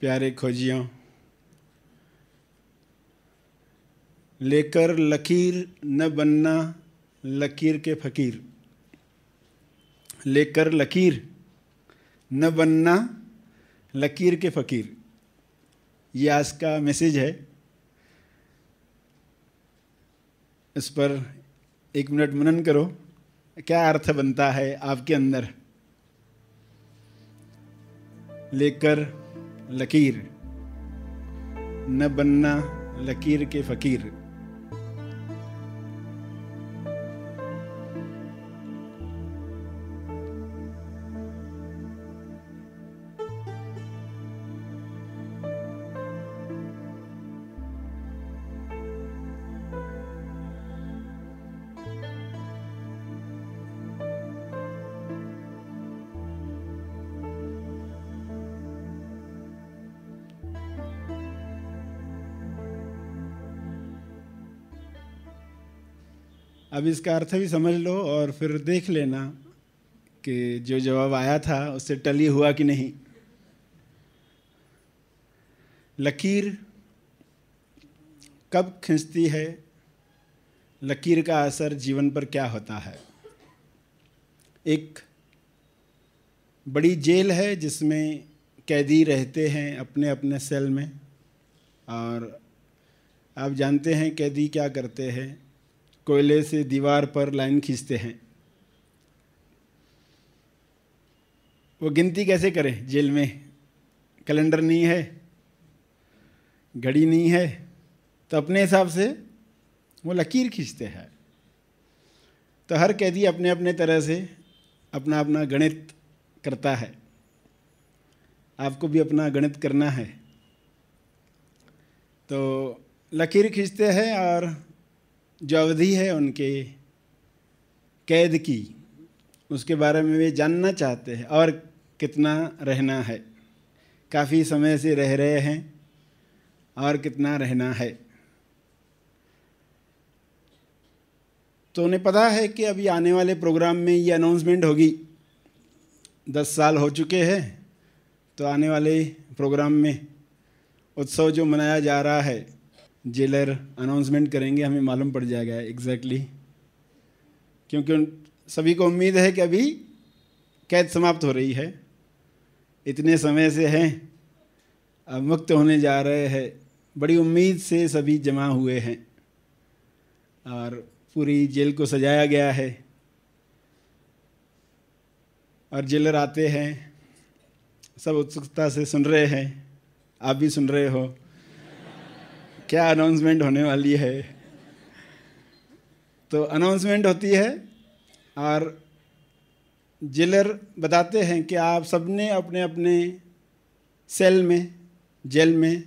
प्यारे खोजियों, लेकर लकीर न बनना, लकीर के फकीर। लेकर लकीर न बनना, लकीर के फकीर। ये आज का मैसेज है। इस पर एक मिनट मनन करो, क्या अर्थ बनता है आपके अंदर? लेकर लकीर न बनना लकीर के फकीर अब इसका अर्थ भी समझ लो और फिर देख लेना कि जो जवाब आया था उससे टली हुआ कि नहीं। लकीर कब खींचती है? लकीर का असर जीवन पर क्या होता है? एक बड़ी जेल है जिसमें कैदी रहते हैं अपने अपने सेल में और आप जानते हैं कैदी क्या करते हैं। कोयले से दीवार पर लाइन खींचते हैं। वो गिनती कैसे करें? जेल में कैलेंडर नहीं है, घड़ी नहीं है तो अपने हिसाब से वो लकीर खींचते हैं। तो हर कैदी अपने अपने तरह से अपना अपना गणित करता है। आपको भी अपना गणित करना है। तो लकीर खींचते हैं और जो अवधि है उनके कैद की, उसके बारे में वे जानना चाहते हैं और कितना रहना है। काफ़ी समय से रह रहे हैं और कितना रहना है। तो उन्हें पता है कि अभी आने वाले प्रोग्राम में ये अनाउंसमेंट होगी। दस साल हो चुके हैं तो आने वाले प्रोग्राम में उत्सव जो मनाया जा रहा है जेलर अनाउंसमेंट करेंगे, हमें मालूम पड़ जाएगा एग्जैक्टली. क्योंकि उन सभी को उम्मीद है कि अभी कैद समाप्त हो रही है। इतने समय से हैं, अब मुक्त होने जा रहे हैं। बड़ी उम्मीद से सभी जमा हुए हैं और पूरी जेल को सजाया गया है। और जेलर आते हैं, सब उत्सुकता से सुन रहे हैं, आप भी सुन रहे हो। क्या अनाउंसमेंट होने वाली है? तो अनाउंसमेंट होती है, और जेलर बताते हैं कि आप सबने अपने अपने सेल में जेल में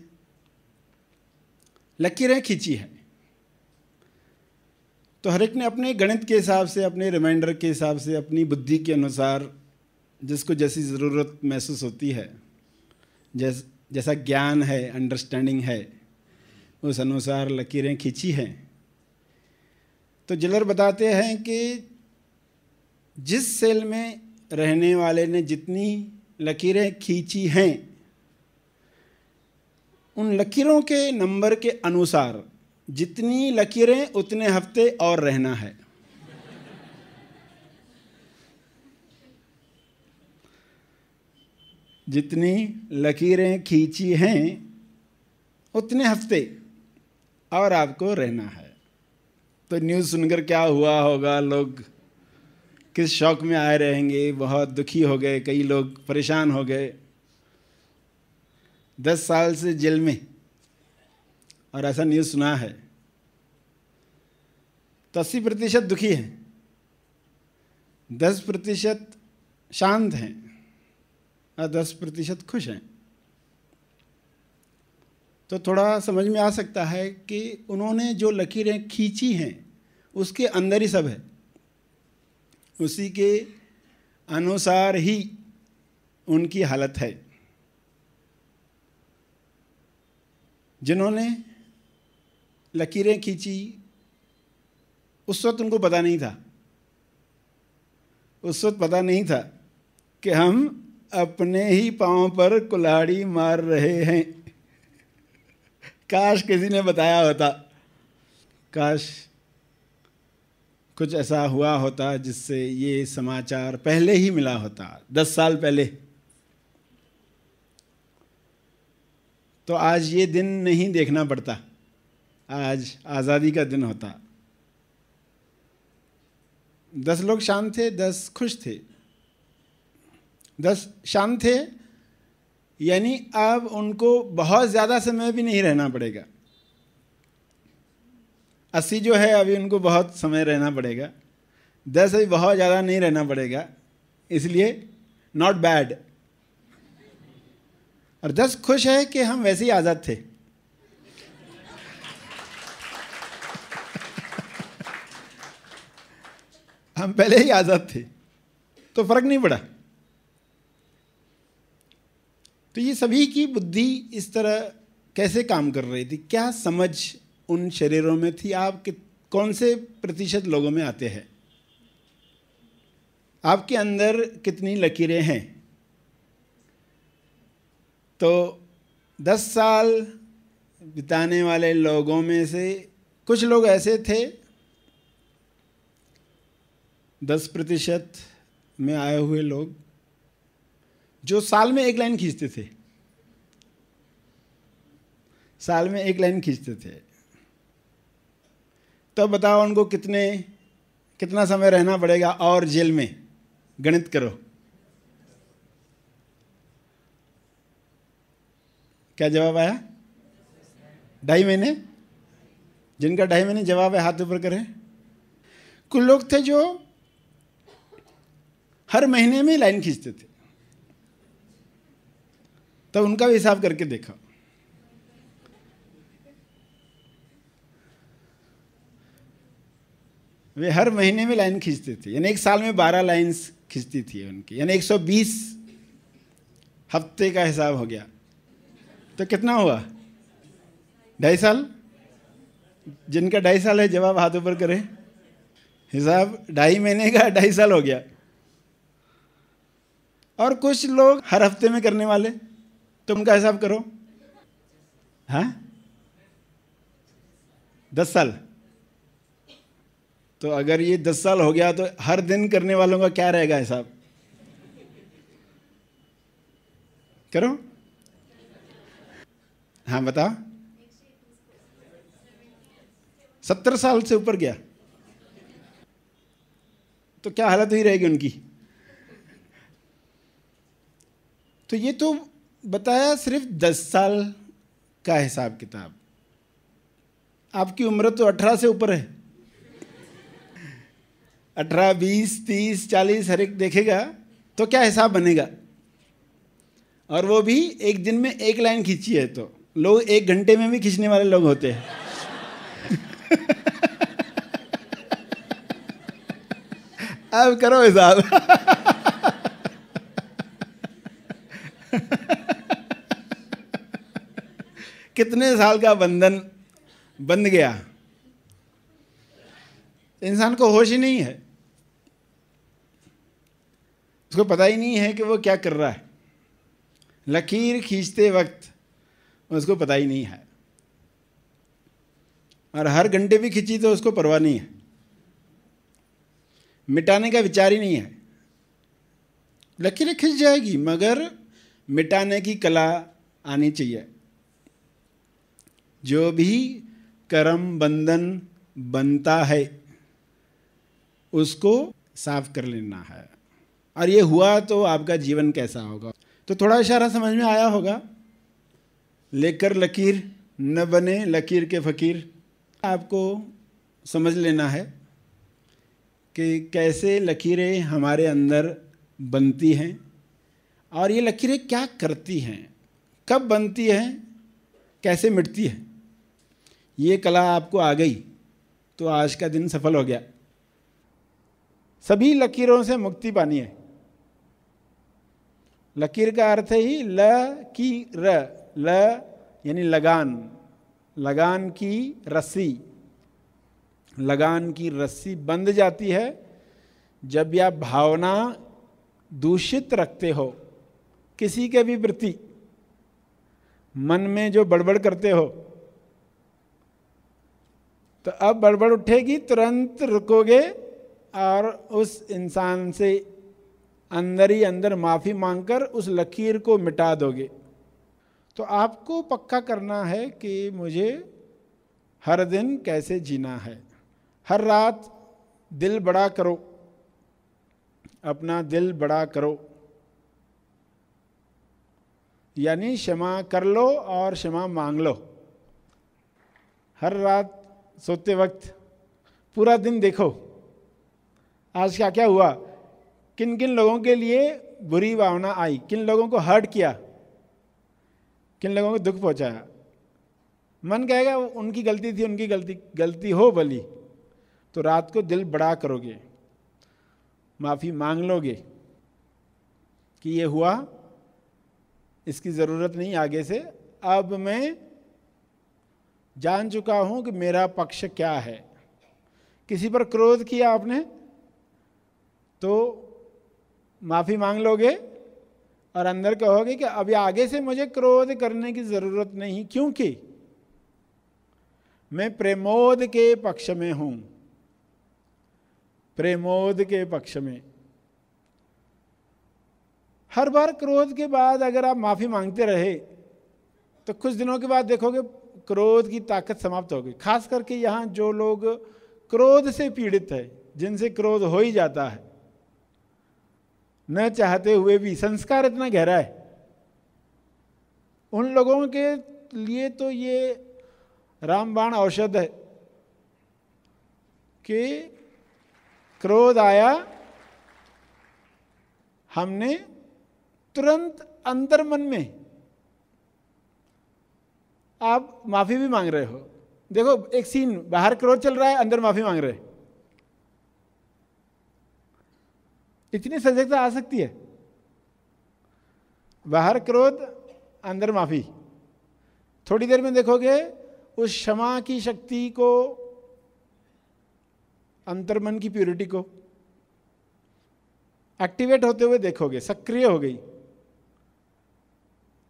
लकीरें खींची है। तो हर एक ने अपने गणित के हिसाब से, अपने रिमाइंडर के हिसाब से, अपनी बुद्धि के अनुसार जिसको जैसी ज़रूरत महसूस होती है, जैस, जैसा ज्ञान है अंडरस्टैंडिंग है उस अनुसार लकीरें खींची हैं। तो जलर बताते हैं कि जिस सेल में रहने वाले ने जितनी लकीरें खींची हैं, उन लकीरों के नंबर के अनुसार जितनी लकीरें उतने हफ़्ते और रहना है। जितनी लकीरें खींची हैं, उतने हफ़्ते और आपको रहना है। तो न्यूज़ सुनकर क्या हुआ होगा? लोग किस शौक में आए रहेंगे? बहुत दुखी हो गए। कई लोग परेशान हो गए। दस साल से जेल में और ऐसा न्यूज़ सुना है। तो अस्सी प्रतिशत दुखी हैं। दस प्रतिशत शांत हैं। और दस प्रतिशत खुश हैं। तो थोड़ा समझ में आ सकता है कि उन्होंने जो लकीरें खींची हैं, उसके अंदर ही सब है। उसी के अनुसार ही उनकी हालत है। जिन्होंने लकीरें खींची, उस वक्त उनको पता नहीं था। उस वक्त पता नहीं था कि हम अपने ही पाँव पर कुल्हाड़ी मार रहे हैं। काश किसी ने बताया होता। काश कुछ ऐसा हुआ होता जिससे ये समाचार पहले ही मिला होता, दस साल पहले। तो आज ये दिन नहीं देखना पड़ता। आज आज़ादी का दिन होता। दस लोग शांत थे, दस खुश थे। दस शांत थे यानी अब उनको बहुत ज़्यादा समय भी नहीं रहना पड़ेगा। अस्सी जो है, अभी उनको बहुत समय रहना पड़ेगा। दस अभी बहुत ज़्यादा नहीं रहना पड़ेगा। इसलिए नॉट बैड और दस खुश है कि हम वैसे ही आज़ाद थे। हम पहले ही आज़ाद थे तो फ़र्क नहीं पड़ा। तो ये सभी की बुद्धि इस तरह कैसे काम कर रही थी? क्या समझ उन शरीरों में थी? आप कि, कौन से प्रतिशत लोगों में आते हैं? आपके अंदर कितनी लकीरें हैं? तो दस साल बिताने वाले लोगों में से कुछ लोग ऐसे थे, दस प्रतिशत में आए हुए लोग जो साल में एक लाइन खींचते थे। साल में एक लाइन खींचते थे। तो बताओ उनको कितने, कितना समय रहना पड़ेगा और जेल में? गणित करो। क्या जवाब आया? ढाई महीने? जिनका ढाई महीने जवाब है, हाथ ऊपर करें। कुछ लोग थे जो हर महीने में लाइन खींचते थे। तब उनका भी हिसाब करके देखा। वे हर महीने में लाइन खींचते थे, यानी एक साल में बारह लाइन्स खींचती थी उनकी, यानी 120 हफ़्ते का हिसाब हो गया। तो कितना हुआ? ढाई साल? जिनका ढाई साल है, जवाब हाथ ऊपर करें। हिसाब ढाई महीने का ढाई साल हो गया। और कुछ लोग हर हफ़्ते में करने वाले। तो उनका हिसाब करो। हाँ? दस साल। तो अगर ये दस साल हो गया तो हर दिन करने वालों का क्या रहेगा हिसाब? करो। हाँ बताओ। सत्तर साल से ऊपर गया। तो क्या हालत हुई रहेगी उनकी? तो ये तो बताया सिर्फ़ दस साल का हिसाब किताब। आपकी उम्र तो अठारह से ऊपर है। अठारह, बीस, तीस, चालीस, हर एक देखेगा तो क्या हिसाब बनेगा? और वो भी एक दिन में एक लाइन खींची है तो। लोग एक घंटे में भी खींचने वाले लोग होते हैं। अब करो हिसाब। कितने साल का बंधन बंध गया? इंसान को होश ही नहीं है। उसको पता ही नहीं है कि वो क्या कर रहा है। लकीर खींचते वक्त उसको पता ही नहीं है। और हर घंटे भी खींची तो उसको परवाह नहीं है। मिटाने का विचार ही नहीं है। लकीरें खींच जाएगी, मगर मिटाने की कला आनी चाहिए। जो भी कर्म बंधन बनता है, उसको साफ़ कर लेना है। और ये हुआ तो आपका जीवन कैसा होगा? तो थोड़ा इशारा समझ में आया होगा। लेकर लकीर न बने, लकीर के फकीर। आपको समझ लेना है कि कैसे लकीरें हमारे अंदर बनती हैं और ये लकीरें क्या करती हैं, कब बनती हैं, कैसे मिटती है। ये कला आपको आ गई तो आज का दिन सफल हो गया। सभी लकीरों से मुक्ति पानी है। लकीर का अर्थ है ल की र, ल यानी लगान लगान की रस्सी। लगान की रस्सी बंध जाती है जब यह भावना दूषित रखते हो, किसी के भी प्रति। मन में जो बड़बड़ करते हो तो अब बड़बड़ उठेगी, तुरंत रुकोगे और उस इंसान से अंदर ही अंदर माफ़ी मांगकर उस लकीर को मिटा दोगे। तो आपको पक्का करना है कि मुझे हर दिन कैसे जीना है। हर रात दिल बड़ा करो, अपना दिल बड़ा करो। यानी क्षमा कर लो और क्षमा मांग लो। हर रात सोते वक्त, पूरा दिन देखो। आज क्या क्या हुआ? किन किन लोगों के लिए बुरी भावना आई? किन लोगों को हर्ट किया? किन लोगों को दुख पहुँचाया? मन कहेगा, उनकी गलती थी, उनकी गलती गलती हो भली। तो रात को दिल बड़ा करोगे। माफ़ी मांग लोगे कि ये हुआ, इसकी ज़रूरत नहीं आगे से। अब मैं जान चुका हूँ कि मेरा पक्ष क्या है। किसी पर क्रोध किया आपने? तो माफ़ी मांग लोगे और अंदर कहोगे कि अभी आगे से मुझे क्रोध करने की ज़रूरत नहीं, क्योंकि मैं प्रेमोद के पक्ष में हूँ। प्रेमोद के पक्ष में। हर बार क्रोध के बाद अगर आप माफ़ी मांगते रहे तो कुछ दिनों के बाद देखोगे क्रोध की ताकत समाप्त हो गई। खास करके यहाँ जो लोग क्रोध से पीड़ित है, जिनसे क्रोध हो ही जाता है, न चाहते हुए भी, संस्कार इतना गहरा है। उन लोगों के लिए तो ये रामबाण औषध है कि क्रोध आया, हमने तुरंत अंतर्मन में आप माफ़ी भी मांग रहे हो। देखो, एक सीन बाहर क्रोध चल रहा है, अंदर माफ़ी मांग रहे इतनी सजगता आ सकती है? बाहर क्रोध अंदर माफ़ी। थोड़ी देर में देखोगे, उस क्षमा की शक्ति को, अंतर्मन की प्योरिटी को एक्टिवेट होते हुए देखोगे, सक्रिय हो गई।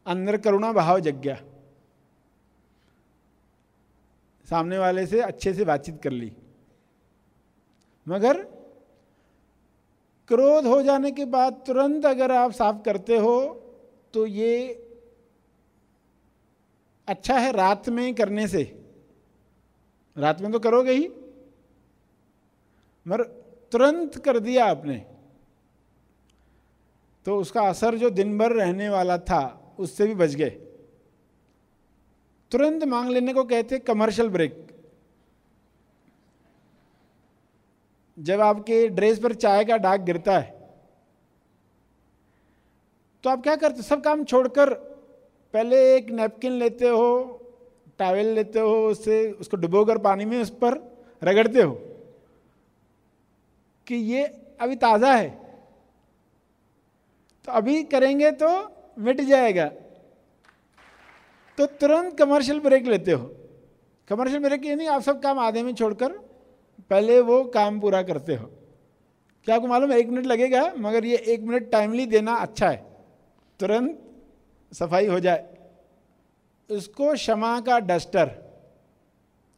अंदर करुणा भाव जग गया। सामने वाले से अच्छे से बातचीत कर ली। मगर क्रोध हो जाने के बाद तुरंत अगर आप साफ़ करते हो तो ये अच्छा है रात में करने से। रात में तो करोगे ही। मगर तुरंत कर दिया आपने। तो उसका असर जो दिन भर रहने वाला था, उससे भी बच गए। तुरंत मांग लेने को कहते कमर्शियल ब्रेक जब आपके ड्रेस पर चाय का डाक गिरता है तो आप क्या करते सब काम छोड़कर पहले एक नैपकिन लेते हो टावल लेते हो, उससे, उसको डुबोकर पानी में उस पर रगड़ते हो कि ये अभी ताज़ा है। तो अभी करेंगे तो मिट जाएगा। तो तुरंत कमर्शियल ब्रेक लेते हो। कमर्शियल ब्रेक ये नहीं, आप सब काम आधे में छोड़कर पहले वो काम पूरा करते हो। क्या आपको मालूम है एक मिनट लगेगा, मगर ये एक मिनट टाइमली देना अच्छा है। तुरंत सफ़ाई हो जाए। उसको क्षमा का डस्टर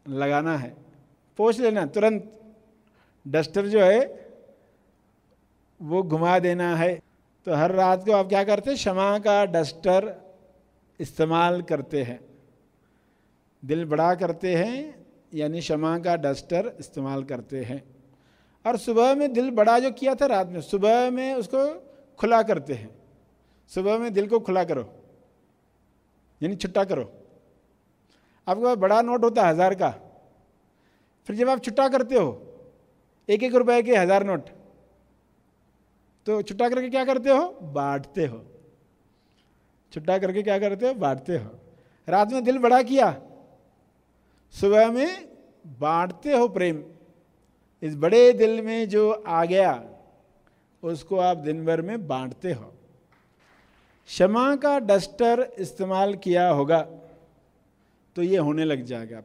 लगाना है। पोछ लेना, तुरंत। डस्टर जो है, वो घुमा देना है। तो हर रात को आप क्या करते, क्षमा का डस्टर इस्तेमाल करते हैं। दिल बड़ा करते हैं, यानी क्षमा का डस्टर इस्तेमाल करते हैं। और सुबह में दिल बड़ा जो किया था रात में, सुबह में उसको खुला करते हैं। सुबह में दिल को खुला करो, यानी छुट्टा करो। आपके पास बड़ा नोट होता है हज़ार का, फिर जब आप छुट्टा करते हो एक एक रुपए के हज़ार नोट तो छुट्टा करके क्या करते हो? बांटते हो। छुट्टा करके क्या करते हो बांटते हो। रात में दिल बड़ा किया। सुबह में बांटते हो प्रेम। इस बड़े दिल में जो आ गया, उसको आप दिन भर में बांटते हो। क्षमा का डस्टर इस्तेमाल किया होगा तो ये होने लग जाएगा।